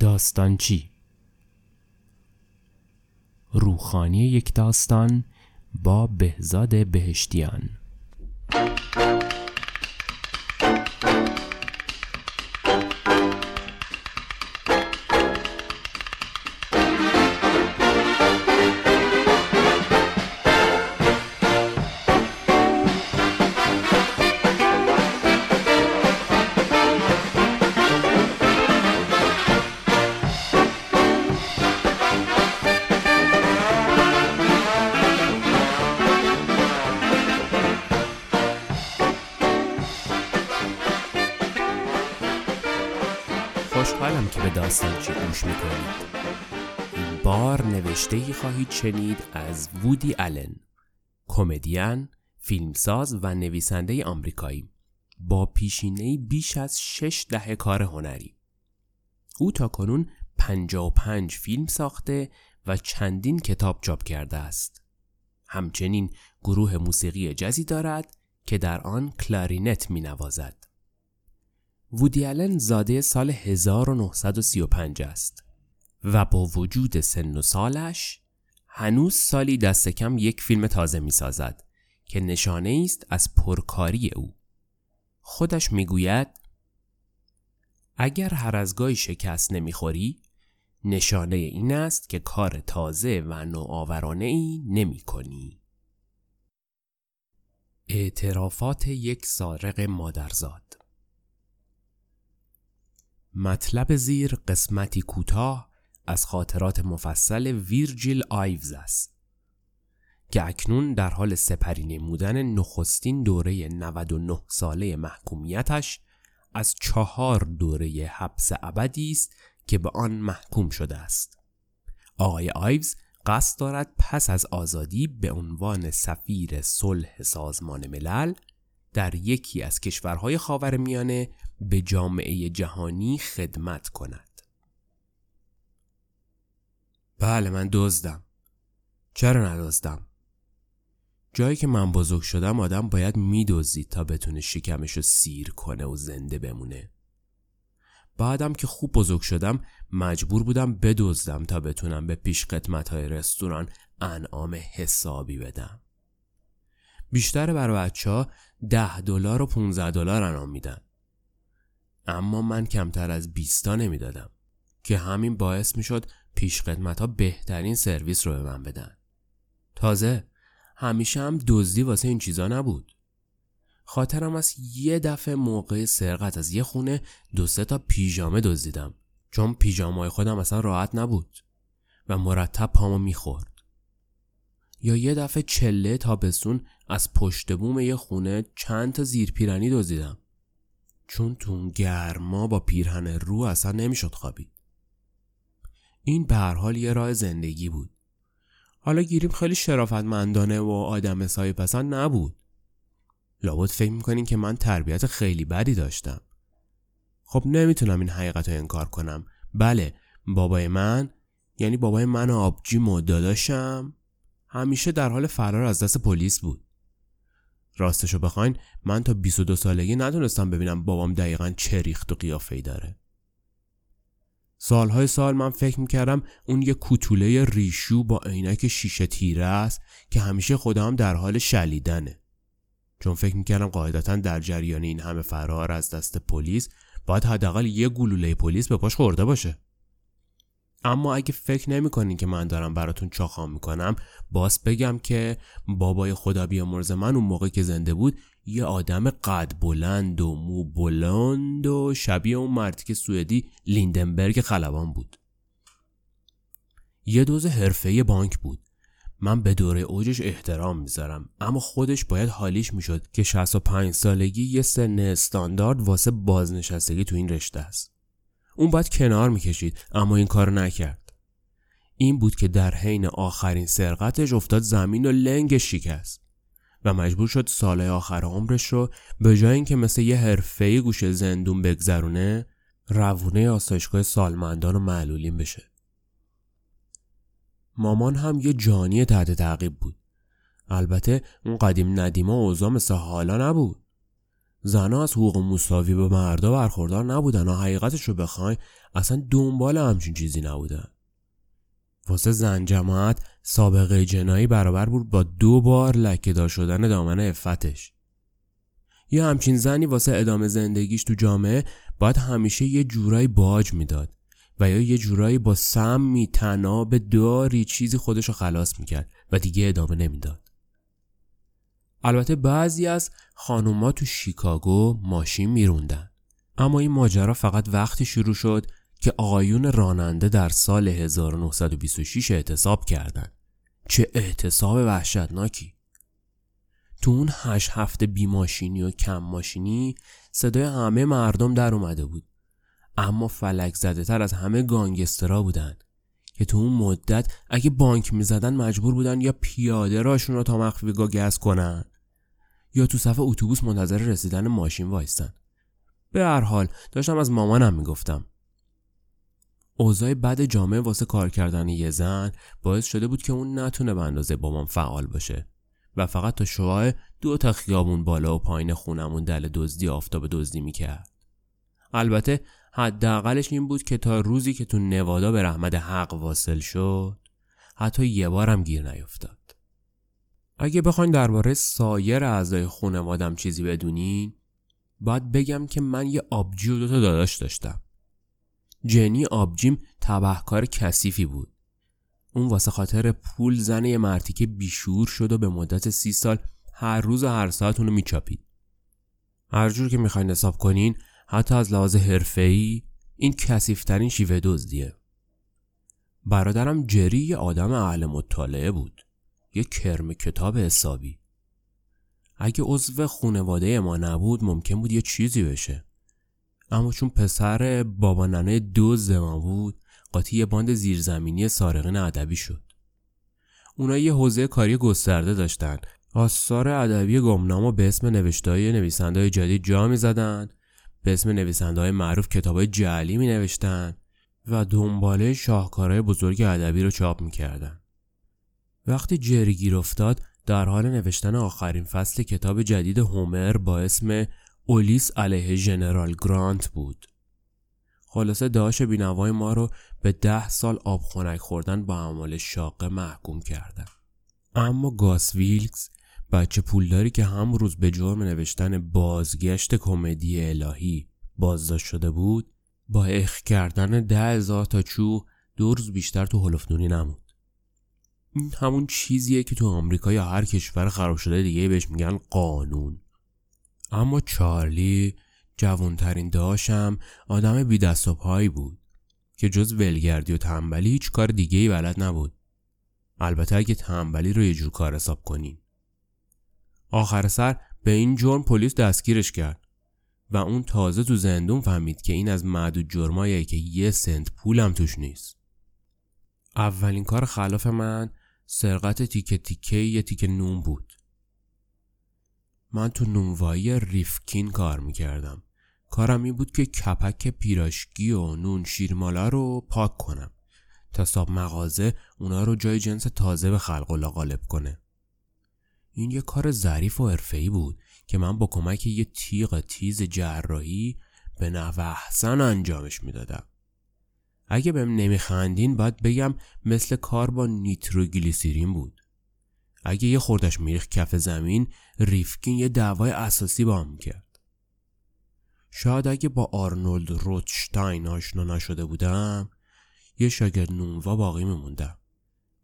داستانچی روخانی یک داستان با بهزاد بهشتیان بار نوشته خواهید شنید از وودی آلن کمدین، فیلمساز و نویسنده آمریکایی. با پیشینه بیش از شش دهه کار هنری. او تا کنون 55 فیلم ساخته و چندین کتاب چاپ کرده است. همچنین گروه موسیقی جزی دارد که در آن کلارینت می نوازد. وودی آلن زاده سال 1935 است. و با وجود سن و سالش هنوز سالی دست کم یک فیلم تازه می سازد که نشانه است از پرکاری او. خودش می‌گوید اگر هر از گاهی شکست نمی‌خوری نشانه این است که کار تازه و نوآورانه ای نمی کنی. اعترافات یک سارق مادرزاد مطلب زیر قسمتی کوتاه از خاطرات مفصل ویرجیل آیوز است که اکنون در حال سپری نمودن نخستین دوره 99 ساله محکومیتش از چهار دوره حبس ابدی است که به آن محکوم شده است. آقای آیوز قصد دارد پس از آزادی به عنوان سفیر صلح سازمان ملل در یکی از کشورهای خاورمیانه به جامعه جهانی خدمت کند. بله من دزدم. چرا ندزدم؟ جایی که من بزرگ شدم آدم باید میدزدید تا بتونه شکمش رو سیر کنه و زنده بمونه. بعدم که خوب بزرگ شدم مجبور بودم بدزدم تا بتونم به پیش قدمت های رستوران انعام حسابی بدم. بیشتر برای بچه ها ده دلار و 15 دلار انعام میدن. اما من کمتر از 20 تا نمی‌دادم که همین باعث می‌شد پیش قدمت ها بهترین سرویس رو به من بدن. تازه همیشه هم دزدی واسه این چیزا نبود. خاطرم از یه دفعه موقع سرقت از یه خونه دو سه تا پیژامه دزدیدم چون پیژامای خودم اصلا راحت نبود و مرتب پامو می‌خورد. یا یه دفعه چله تابستون از پشت بوم یه خونه چند تا زیر پیرنی دزدیدم چون تو گرما با پیرهن رو اصلا نمی‌شد خوابید. این به هر حال یه راه زندگی بود. حالا گیریم خیلی شرافتمندانه و آدم سایه پسند نبود. لابد فکر می‌کنین که من تربیت خیلی بدی داشتم. خب نمی‌تونم این حقیقت رو انکار کنم. بله بابای من یعنی بابای من و آبجیم و داداشم همیشه در حال فرار از دست پلیس بود. راستشو بخواین من تا 22 سالگی نتونستم ببینم بابام دقیقا چه ریخت و قیافه‌ای داره. سالهای سال من فکر می‌کردم اون یه کوتوله ریشو با عینک شیشه تیره است که همیشه خودم در حال شلیدنه. چون فکر می‌کردم قاعدتا در جریان این همه فرار از دست پلیس باید حداقل یه گلوله پلیس به پاش خورده باشه. اما اگه فکر نمی‌کنین که من دارم براتون چاخام می‌کنم باز بگم که بابای خدا بیامرز من اون موقع که زنده بود یه آدم قد بلند و مو بلند و شبیه اون مردی که سوئدی لیندنبرگ خلبان بود. یه دوز حرفه بانک بود. من به دوره اوجش احترام می‌ذارم اما خودش باید حالیش می‌شد که 65 سالگی یه سن استاندارد واسه بازنشستگی تو این رشته است. اون باید کنار می‌کشید اما این کار نکرد. این بود که در حین آخرین سرقتش افتاد زمین و لنگش شکست و مجبور شد سال آخر عمرش رو به جای اینکه مثل یه حرفه گوشه زندون بگذرونه روونه آسایشگاه سالمندان و معلولین بشه. مامان هم یه جانی تحت تعقیب بود. البته اون قدیم ندیما اوضاع مثل حالا نبود. زنها از حقوق مساوی به مردا برخوردار نبودن و حقیقتش رو بخواین اصلا دنبال همچین چیزی نبودن. واسه زن جماعت سابقه جنایی برابر بود با دو بار لکهدار شدن دامن افتش یه همچین زنی واسه ادامه زندگیش تو جامعه باید همیشه یه جورایی باج می‌داد و یا یه جورایی با سمی تناب داری چیزی خودشو خلاص می‌کرد و دیگه ادامه نمی‌داد. البته بعضی از خانوما تو شیکاگو ماشین میروندن. اما این ماجرا فقط وقتی شروع شد که آقایون راننده در سال 1926 اعتصاب کردند. چه اعتصاب وحشتناکی. تو اون هشت هفته بیماشینی و کم ماشینی صدای همه مردم در اومده بود. اما فلک زده تر از همه گانگسترا بودن که تو اون مدت اگه بانک می‌زدن مجبور بودن یا پیاده راشون رو تا مخفیگاه گز کنن. یا تو صف اتوبوس منتظر رسیدن ماشین وایستن. به هر حال داشتم از مامانم می‌گفتم. اوضاع بد جامعه واسه کار کردن یه زن باعث شده بود که اون نتونه به اندازه بابام فعال باشه و فقط تا شعاع دو تا خیابون بالا و پایین خونمون دل دزدی آفتاب دزدی می‌کرد. البته حداقلش این بود که تا روزی که تو نوادا به رحمت حق واصل شد حتی یه بارم گیر نیفتاد. اگه بخواین درباره سایر اعضای خونوادم چیزی بدونین باید بگم که من یه آبجی و دوتا داداش داشتم. جنی آبجیم تبهکار کثیفی بود. اون واسه خاطر پول زن یه مرتیکه بیشور شد و به مدت سی سال هر روز و هر ساعت اونو میچاپید. هر جور که می‌خواین حساب کنین حتی از لحاظ حرفه‌ای این کثیفترین شیوه دزدیه. برادرم جری یه آدم اهل مطالعه بود. یه کرم کتاب حسابی. اگه عضو خونواده ما نبود ممکن بود یه چیزی بشه. اما چون پسر بابا ننه دوز ما بود قاطی یه باند زیرزمینی سارقین ادبی شد. اونا یه حوزه کاری گسترده داشتن. آثار ادبی گمنام به اسم نوشتهای نویسنده جدید جا می زدن به اسم نویسنده های معروف کتاب های جعلی می نوشتن و دنباله شاهکارهای بزرگ ادبی رو چاپ می کردن. وقتی جری گیر افتاد در حال نوشتن آخرین فصل کتاب جدید هومر با اسم اولیس علیه ژنرال گرانت بود. خلاصه داش بینوای ما رو به ده سال آب خونک خوردن با اعمال شاقه محکوم کردن. اما گاس ویلکس بچه پولداری که هم روز به جرم نوشتن بازگشت کمدی الهی بازداشت شده بود با اخ کردن ده هزار تا چو دو روز بیشتر تو هلفدونی نمود این همون چیزیه که تو آمریکا یا هر کشور خراب شده دیگه بهش میگن قانون. اما چارلی جوانترین داشم آدم بی دست و پایی بود که جز ولگردی و تنبلی هیچ کار دیگه ای بلد نبود. البته اگه تنبلی رو یه جور کار حساب کنین. آخر سر به این جرم پلیس دستگیرش کرد و اون تازه تو زندون فهمید که این از معدود جرمایه که یه سنت پولم توش نیست. اولین کار خلاف من سرقت تیکه تیکه یه تیکه نون بود. من تو نونوایی ریفکین کار می‌کردم. کارم این بود که کپک پیراشکی و نون شیرمالا رو پاک کنم تا صاحب مغازه اونا رو جای جنس تازه به خلق و غالب کنه. این یه کار ظریف و حرفه‌ای بود که من با کمک یه تیغ تیز جراحی به نحو احسن انجامش می‌دادم. اگه بهم نمیخندین باید بگم مثل کار با نیتروگلیسیرین بود. اگه یه خوردش میریخ کف زمین ریفکین یه دعوای اساسی با هم کرد. شاید اگه با آرنولد روتشتاین آشنا نشده بودم یه شاگرد نونوا باقی میموندم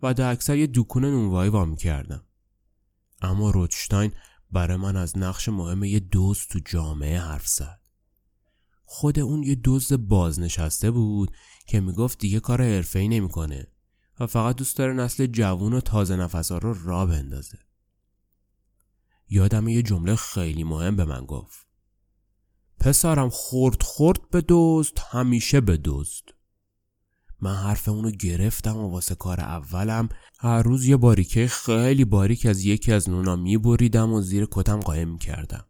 و در اکثر یه دکون نونوایی با کردم. اما روتشتاین برای من از نقش مهم یه دوست تو جامعه حرف زد. خود اون یه دوست بازنشسته بود که می‌گفت دیگه کار حرفه‌ای نمی‌کنه و فقط دوست داره نسل جوون و تازه نفسا رو را بندازه. یادم یه جمله خیلی مهم به من گفت. پسرم خورد خورد به دوست همیشه به دوست من حرف اونو گرفتم و واسه کار اولم هر روز یه باریکه خیلی باریک از یکی از نونا میبریدم و زیر کتم قایم کردم.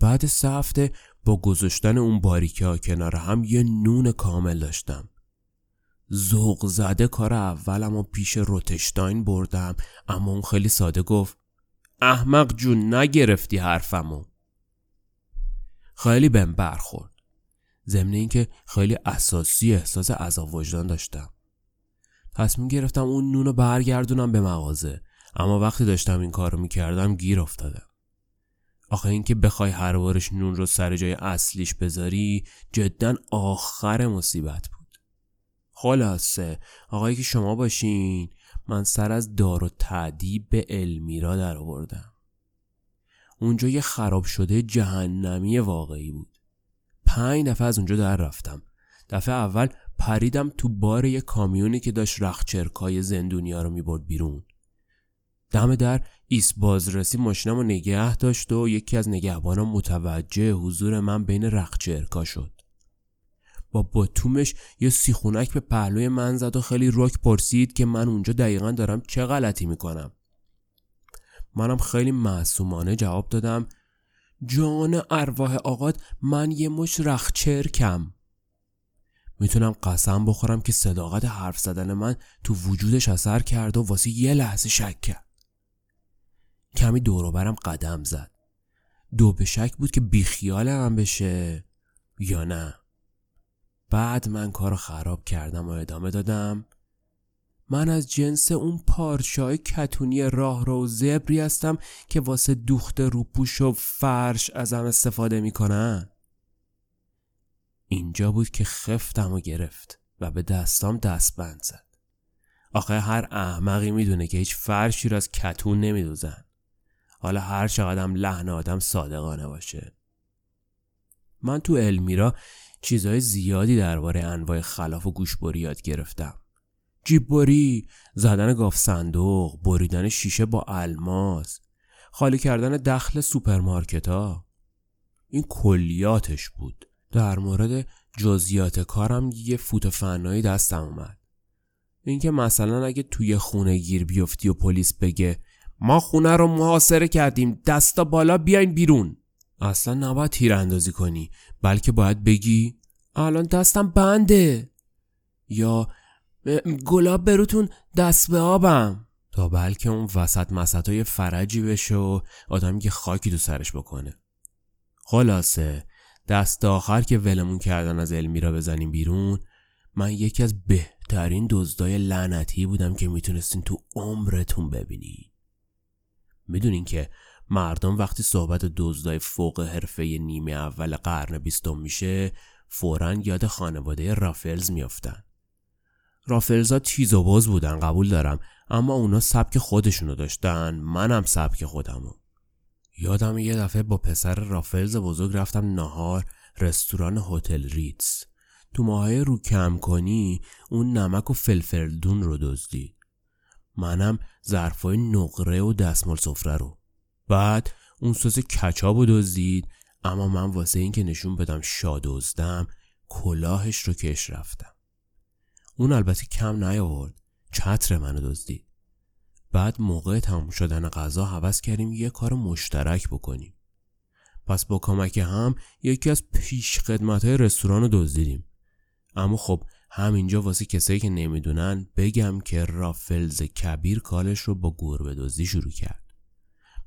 بعد سه هفته با گذاشتن اون باریکه ها کنار هم یه نون کامل داشتم. زوق زده کار اولم و پیش روتشتاین بردم اما اون خیلی ساده گفت احمق جون نگرفتی حرفمو. خیلی بهم برخورد. ضمن اینکه خیلی اساسی احساس عذاب وجدان داشتم. تصمیم گرفتم اون نونو برگردونم به مغازه اما وقتی داشتم این کارو می‌کردم گیر افتادم. آخه اینکه بخوای هر بارش نون رو سر جای اصلیش بذاری جدا آخر مصیبت بود. خلاصه آقایی که شما باشین من سر از دار و تعدیب به المیرا در آوردم. اونجا یه خراب شده جهنمی واقعی بود. پنج دفعه از اونجا در رفتم. دفعه اول پریدم تو بار یه کامیونی که داشت رخچرکای زندونیا رو می‌برد بیرون. دم در ایس بازرسی ماشینم رو نگه داشت و یکی از نگهبانان متوجه حضور من بین رخچرکا شد. با باتومش یه سیخونک به پهلوی من زد و خیلی رک پرسید که من اونجا دقیقا دارم چه غلطی می‌کنم. منم خیلی معصومانه جواب دادم جان ارواح آقاد من یه مش رخچرکم می‌تونم قسم بخورم که صداقت حرف زدن من تو وجودش اثر کرد و واسه یه لحظه شک کرد. کمی دوروبرم قدم زد. دو به شک بود که بیخیال من بشه یا نه. بعد من کارو خراب کردم و ادامه دادم. من از جنس اون پارچای کتونی راه رو زبری هستم که واسه دوخت روپوش و فرش ازم استفاده می‌کنن. اینجا بود که خفتم و گرفت و به دستام دستبند زد. آخه هر احمقی می‌دونه که هیچ فرشی رو از کتون نمیدوزن. حالا هر چقدرم لحن آدم صادقانه باشه. من تو المیرا چیزهای زیادی درباره انواع خلاف و گوشبری یاد گرفتم. جیب‌بری زدن گاوصندوق بریدن شیشه با الماس خالی کردن دخل سوپرمارکت ها. این کلیاتش بود. در مورد جزیات کارم یه فوت و فنایی دستم اومد. اینکه مثلا اگه توی خونه گیر بیفتی و پلیس بگه ما خونه رو محاصره کردیم. دستا بالا بیاین بیرون. اصلا نباید تیراندازی کنی. بلکه باید بگی الان دستم بنده. یا گلاب بروتون دست به آبم. تا بلکه اون وسط مسط های فرجی بشه و آدمی که خاکی تو سرش بکنه. خلاصه دست آخر که ولمون کردن از المیرا بزنیم بیرون من یکی از بهترین دزدای لعنتی بودم که می‌تونستین تو عمرتون ببینین می‌دونین که مردم وقتی صحبت دزدای فوق حرفه نیمه اول قرن بیستم میشه فورا یاد خانواده رافلز میافتن. رافلزا تیز و باز بودن قبول دارم اما اونا سبک خودشونو داشتن منم سبک خودمو. یادم یه دفعه با پسر رافلز بزرگ رفتم نهار رستوران هتل ریتز تو ماهای رو کم کنی اون نمک و فلفلدون رو دزدید. منم ظرفای نقره و دستمال سفره رو. بعد اون سس کچاب رو دزدید اما من واسه اینکه نشون بدم شادوزدم کلاهش رو کش رفتم. اون البته کم نیاورد چتر منو دزدید. بعد موقع تموم شدن غذا حوض کردیم یه کار مشترک بکنیم. پس با کمک هم یکی از پیش خدمت های رستوران رو دزدیدیم. اما خب همینجا واسه کسایی که نمی‌دونن بگم که رافلز کبیر کالش رو با گربه دزدی شروع کرد.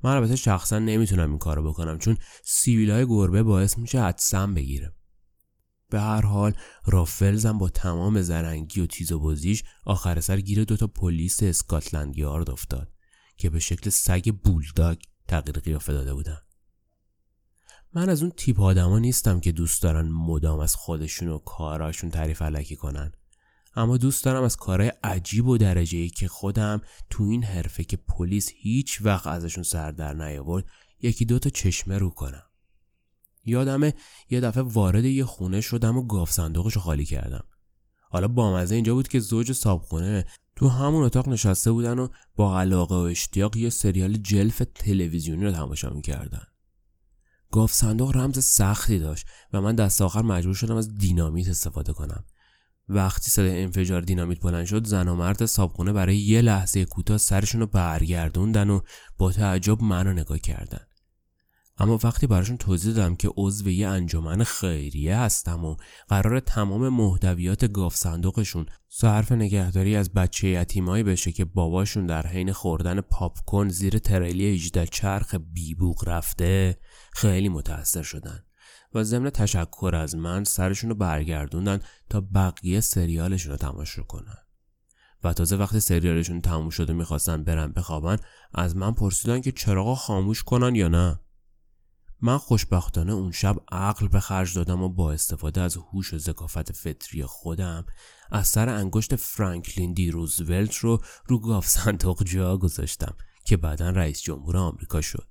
من البته شخصا نمی‌تونم این کارو بکنم چون سیویل های گربه باعث میشه حدسم بگیره به هر حال رافلزم با تمام زرنگی و تیز و بازیش آخر سر گیر دوتا پلیس اسکاتلند یارد افتاد که به شکل سگ بولداگ تغییر قیافه داده بودن. من از اون تیپ آدما نیستم که دوست دارن مدام از خودشون و کاراشون تعریف علکی کنن. اما دوست دارم از کارهای عجیب و درجه ای که خودم تو این حرفه که پلیس هیچ وقت ازشون سر در نیاورد یکی دوتا چشمه رو کنم. یادمه یه دفعه وارد یه خونه شدم و گاف صندوقش رو خالی کردم. حالا بامزه اینجا بود که زوج صابخونه تو همون اتاق نشسته بودن و با علاقه و اشتیاق یه سریال جلف تلویزیونی رو تماشا می‌کردن. گاف صندوق رمز سختی داشت و من دست آخر مجبور شدم از دینامیت استفاده کنم. وقتی صدای انفجار دینامیت بلند شد زن و مرد صابخونه برای یه لحظه کوتاه سرشون رو برگردوندن و با تعجب منو نگاه کردن. اما وقتی براشون توضیح دادم که عضو یه انجمن خیریه هستم و قرار تمام محتویات گاف صندوقشون صرف نگهداری از بچه یتیمایی بشه که باباشون در حین خوردن پاپکورن زیر تریلی 18 چرخ بیبوق رفته خیلی متاثر شدن و ضمن تشکر از من سرشون رو برگردوندن تا بقیه سریالشون رو تماشا کنن. و تازه وقتی سریالشون تموم شده می‌خواستن برن بخوابن از من پرسیدن که چراغا خاموش کنن یا نه. من خوشبختانه اون شب عقل به خرج دادم و با استفاده از هوش و ذکافت فطری خودم از سر انگشت فرانکلین دی روزولت رو رو گاف صندوق جا گذاشتم که بعدا رئیس جمهور آمریکا شد.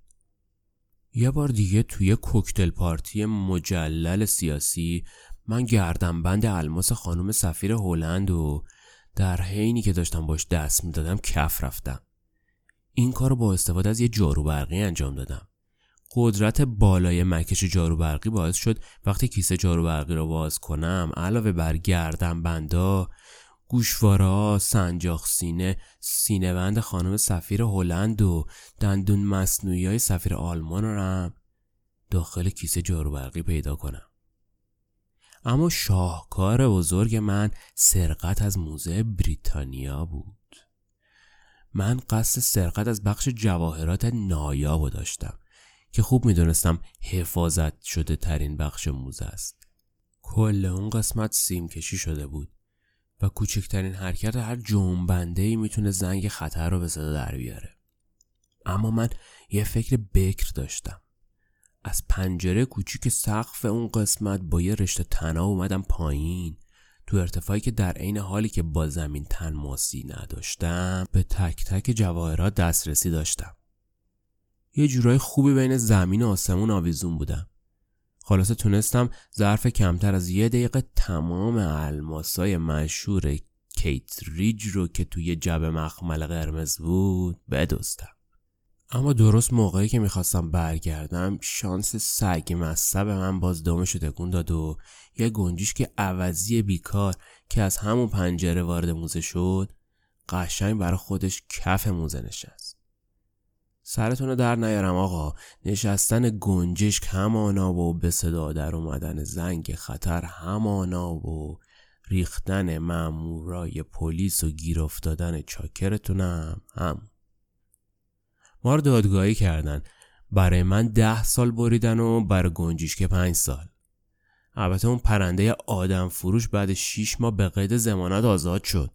یه بار دیگه توی کوکتل پارتی مجلل سیاسی من گردنبند الماس خانم سفیر هلند و در حینی که داشتم باش دست می‌دادم کف رفتم. این کار رو با استفاده از یه جارو برقی انجام دادم. قدرت بالای مکش جارو برقی باعث شد وقتی کیسه جارو برقی رو باز کنم علاوه بر گردن بندا گوشوارا، سنجاق سینه، سینه بند خانم سفیر هلند و دندون مصنوعی های سفیر آلمان رو هم داخل کیسه جارو برقی پیدا کنم. اما شاهکار بزرگ من سرقت از موزه بریتانیا بود. من قصد سرقت از بخش جواهرات نایاب داشتم که خوب می‌دونستم حفاظت شده ترین بخش موزه است. کل اون قسمت سیم کشی شده بود و کوچکترین حرکت هر جنبنده ای می‌تونه زنگ خطر رو به صدا در بیاره. اما من یه فکر بکر داشتم. از پنجره کوچیک سقف اون قسمت با یه رشته تنها اومدم پایین تو ارتفاعی که در عین حالی که با زمین تنماسی نداشتم به تک تک جواهرات دسترسی داشتم. یه جورای خوبی بین زمین و آسمون آویزون بودم. خلاصه تونستم ظرف کمتر از یه دقیقه تمام الماسای مشهور کیت ریج رو که توی جب مخمل قرمز بود بدستم اما درست موقعی که می‌خواستم برگردم شانس سگ مصب من باز دامش تکون داد و یه گنجیش که عوضی بیکار که از همون پنجره وارد موزه شد قشنگ برای خودش کف موزه نشست سرتون رو در نیارم آقا. نشستن گنجشک همانا و به صدا در اومدن زنگ خطر همانا و ریختن مامورای پلیس و گیر افتادن چاکرتونم. هم. ما رو دادگاهی کردن. برای من ده سال بریدن و برای که پنج سال. البته اون پرنده آدم فروش بعد شیش ماه به قید زمانت آزاد شد.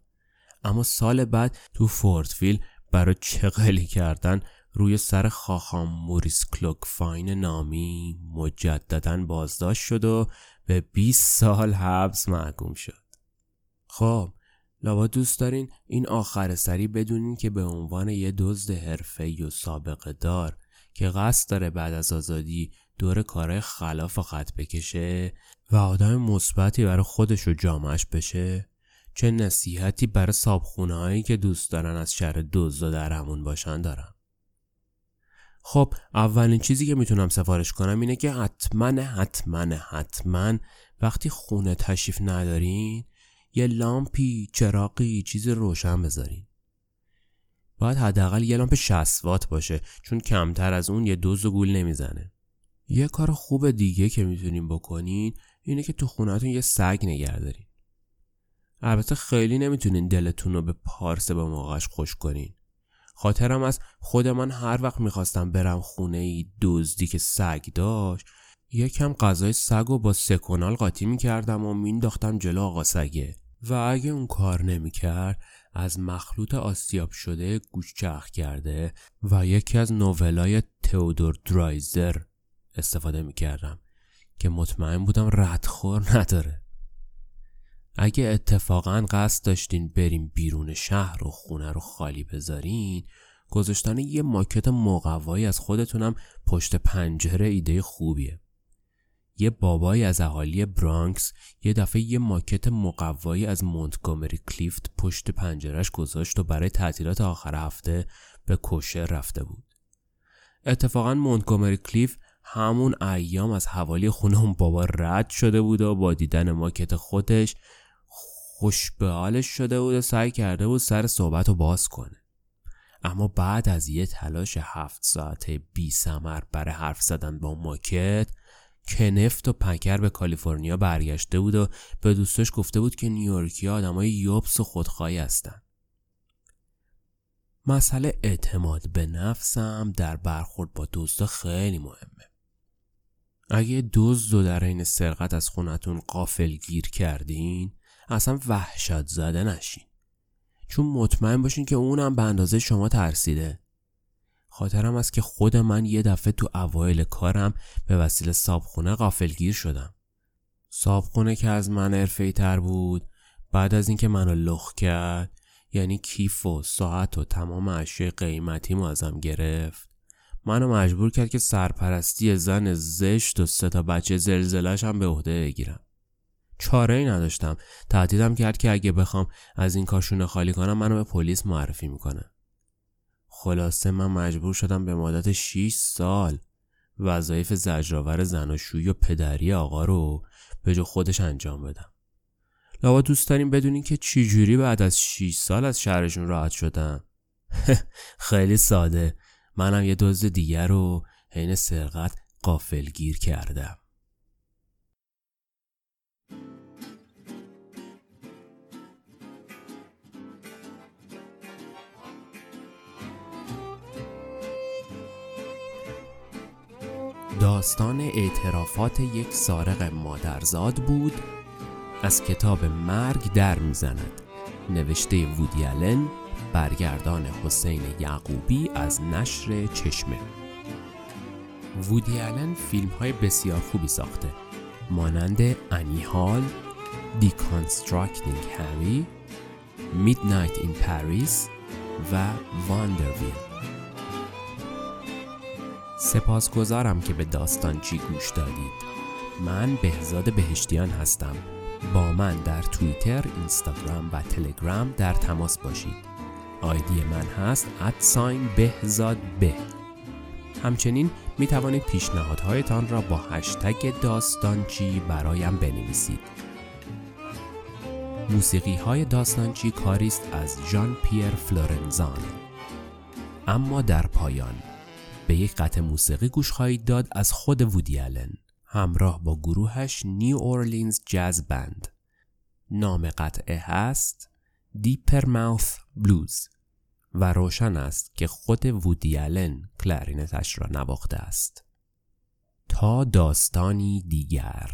اما سال بعد تو فورتفیل برای چقلی کردن روی سر خاخام موریس کلوکفاین نامی مجددا بازداشت شد و به 20 سال حبس محکوم شد. خب لابا دوست دارین این آخر سری بدونین که به عنوان یه دزد حرفه و سابقه دار که قصد داره بعد از آزادی دور کارهای خلاف خط بکشه و آدم مثبتی برای خودش و جامعش بشه چه نصیحتی برای صابخونه هایی که دوست دارن از شر دزد و درمون باشن دارم خب اولین چیزی که می‌تونم سفارش کنم اینه که حتما حتما حتما وقتی خونه تشریف ندارین یه لامپی چراقی چیز روشن بذارین. باید حداقل یه لامپ 60 وات باشه چون کمتر از اون یه دوز و گول نمی‌زنه. یه کار خوب دیگه که می‌تونین بکنین اینه که تو خونهتون یه سگ نگه دارین. البته خیلی نمی‌تونین دلتون رو به پارس به موقعش خوش کنین. خاطرم از خود من هر وقت می‌خواستم برم خونه ای دزدی که سگ داشت یکم غذای سگ رو با سکونال قاطی می‌کردم و مینداختم جلو آقا سگه. و اگه اون کار نمی‌کرد از مخلوط آسیاب شده گوش چرخ کرده و یکی از نوولای تئودور درایزر استفاده می‌کردم که مطمئن بودم ردخور نداره. اگه اتفاقا قصد داشتین بریم بیرون شهر و خونه رو خالی بذارین گذاشتن یه ماکت مقوایی از خودتونم پشت پنجره ایده خوبیه. یه بابایی از اهالی برانکس یه دفعه یه ماکت مقوایی از مونتگومری کلیفت پشت پنجرش گذاشت و برای تعطیلات آخر هفته به کوشه رفته بود. اتفاقا مونتگومری کلیف همون ایام از حوالی خونه اون بابا رد شده بود و با دیدن ماکت خودش خوش به حالش شده بود و سعی کرده بود سر صحبت رو باز کنه. اما بعد از یه تلاش هفت ساعته بی سمر برای حرف زدن با ماکت کنفت و پکر به کالیفرنیا برگشته بود و به دوستش گفته بود که نیویورکی آدمای یوبس و خودخواهی هستن. مسئله اعتماد به نفسم در برخورد با دوستا خیلی مهمه. اگه دوز و در این سرقت از خونتون قافل گیر کردین اصلا وحشت زده نشین. چون مطمئن باشین که اونم به اندازه شما ترسیده. خاطرم است که خود من یه دفعه تو اوایل کارم به وسیله صابخونه قافلگیر شدم. صابخونه که از من ارفی تر بود بعد از اینکه منو لخ کرد یعنی کیف و ساعت و تمام اشیاء قیمتی ازم گرفت. منو مجبور کرد که سرپرستی زن زشت و سه تا بچه زلزلش هم به عهده بگیرم. چاره ای نداشتم. تهدیدم کرد که اگه بخوام از این کاشونه خالی کنم منو به پلیس معرفی می‌کنه خلاصه من مجبور شدم به مدت 6 سال وظایف زجرآور زناشویی و پدری آقا رو به جو خودش انجام بدم. لابا دوست داریم بدونین که چجوری بعد از 6 سال از شهرشون راحت شدم؟ خیلی ساده. منم یه دوز دیگر رو حین سرقت قافلگیر کردم. داستان اعترافات یک سارق مادرزاد بود. از کتاب مرگ در می‌زند. نوشته وودیالن برگردان حسین یعقوبی از نشر چشمه. وودیالن فیلم های بسیار خوبی ساخته. مانند انیهال Deconstructing هری Midnight in Paris و واندرویل سپاسگزارم که به داستان چی گوش دادید. من بهزاد بهشتیان هستم. با من در توییتر، اینستاگرام و تلگرام در تماس باشید. آیدی من هست ادساین بهزاد به همچنین می توانید پیشنهادهایتان را با هشتگ داستانچی برایم بنویسید. موسیقی های داستانچی کاریست از ژان پیر فلورنزان. اما در پایان به یک قطعه موسیقی گوش خواهید داد از خود وودی آلن همراه با گروهش New Orleans Jazz Band. نام قطعه هست Dipper Mouth Blues و روشن است که خود وودی آلن کلارینتش را نواخته است. تا داستانی دیگر.